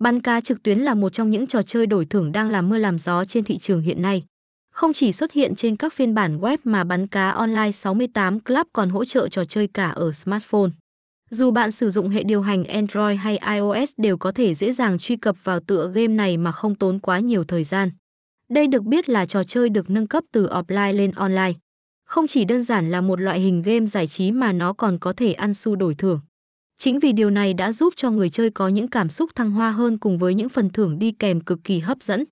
Bắn cá trực tuyến là một trong những trò chơi đổi thưởng đang làm mưa làm gió trên thị trường hiện nay. Không chỉ xuất hiện trên các phiên bản web mà bắn cá online 68 Club còn hỗ trợ trò chơi cả ở smartphone. Dù bạn sử dụng hệ điều hành Android hay iOS đều có thể dễ dàng truy cập vào tựa game này mà không tốn quá nhiều thời gian. Đây được biết là trò chơi được nâng cấp từ offline lên online. Không chỉ đơn giản là một loại hình game giải trí mà nó còn có thể ăn xu đổi thưởng. Chính vì điều này đã giúp cho người chơi có những cảm xúc thăng hoa hơn cùng với những phần thưởng đi kèm cực kỳ hấp dẫn.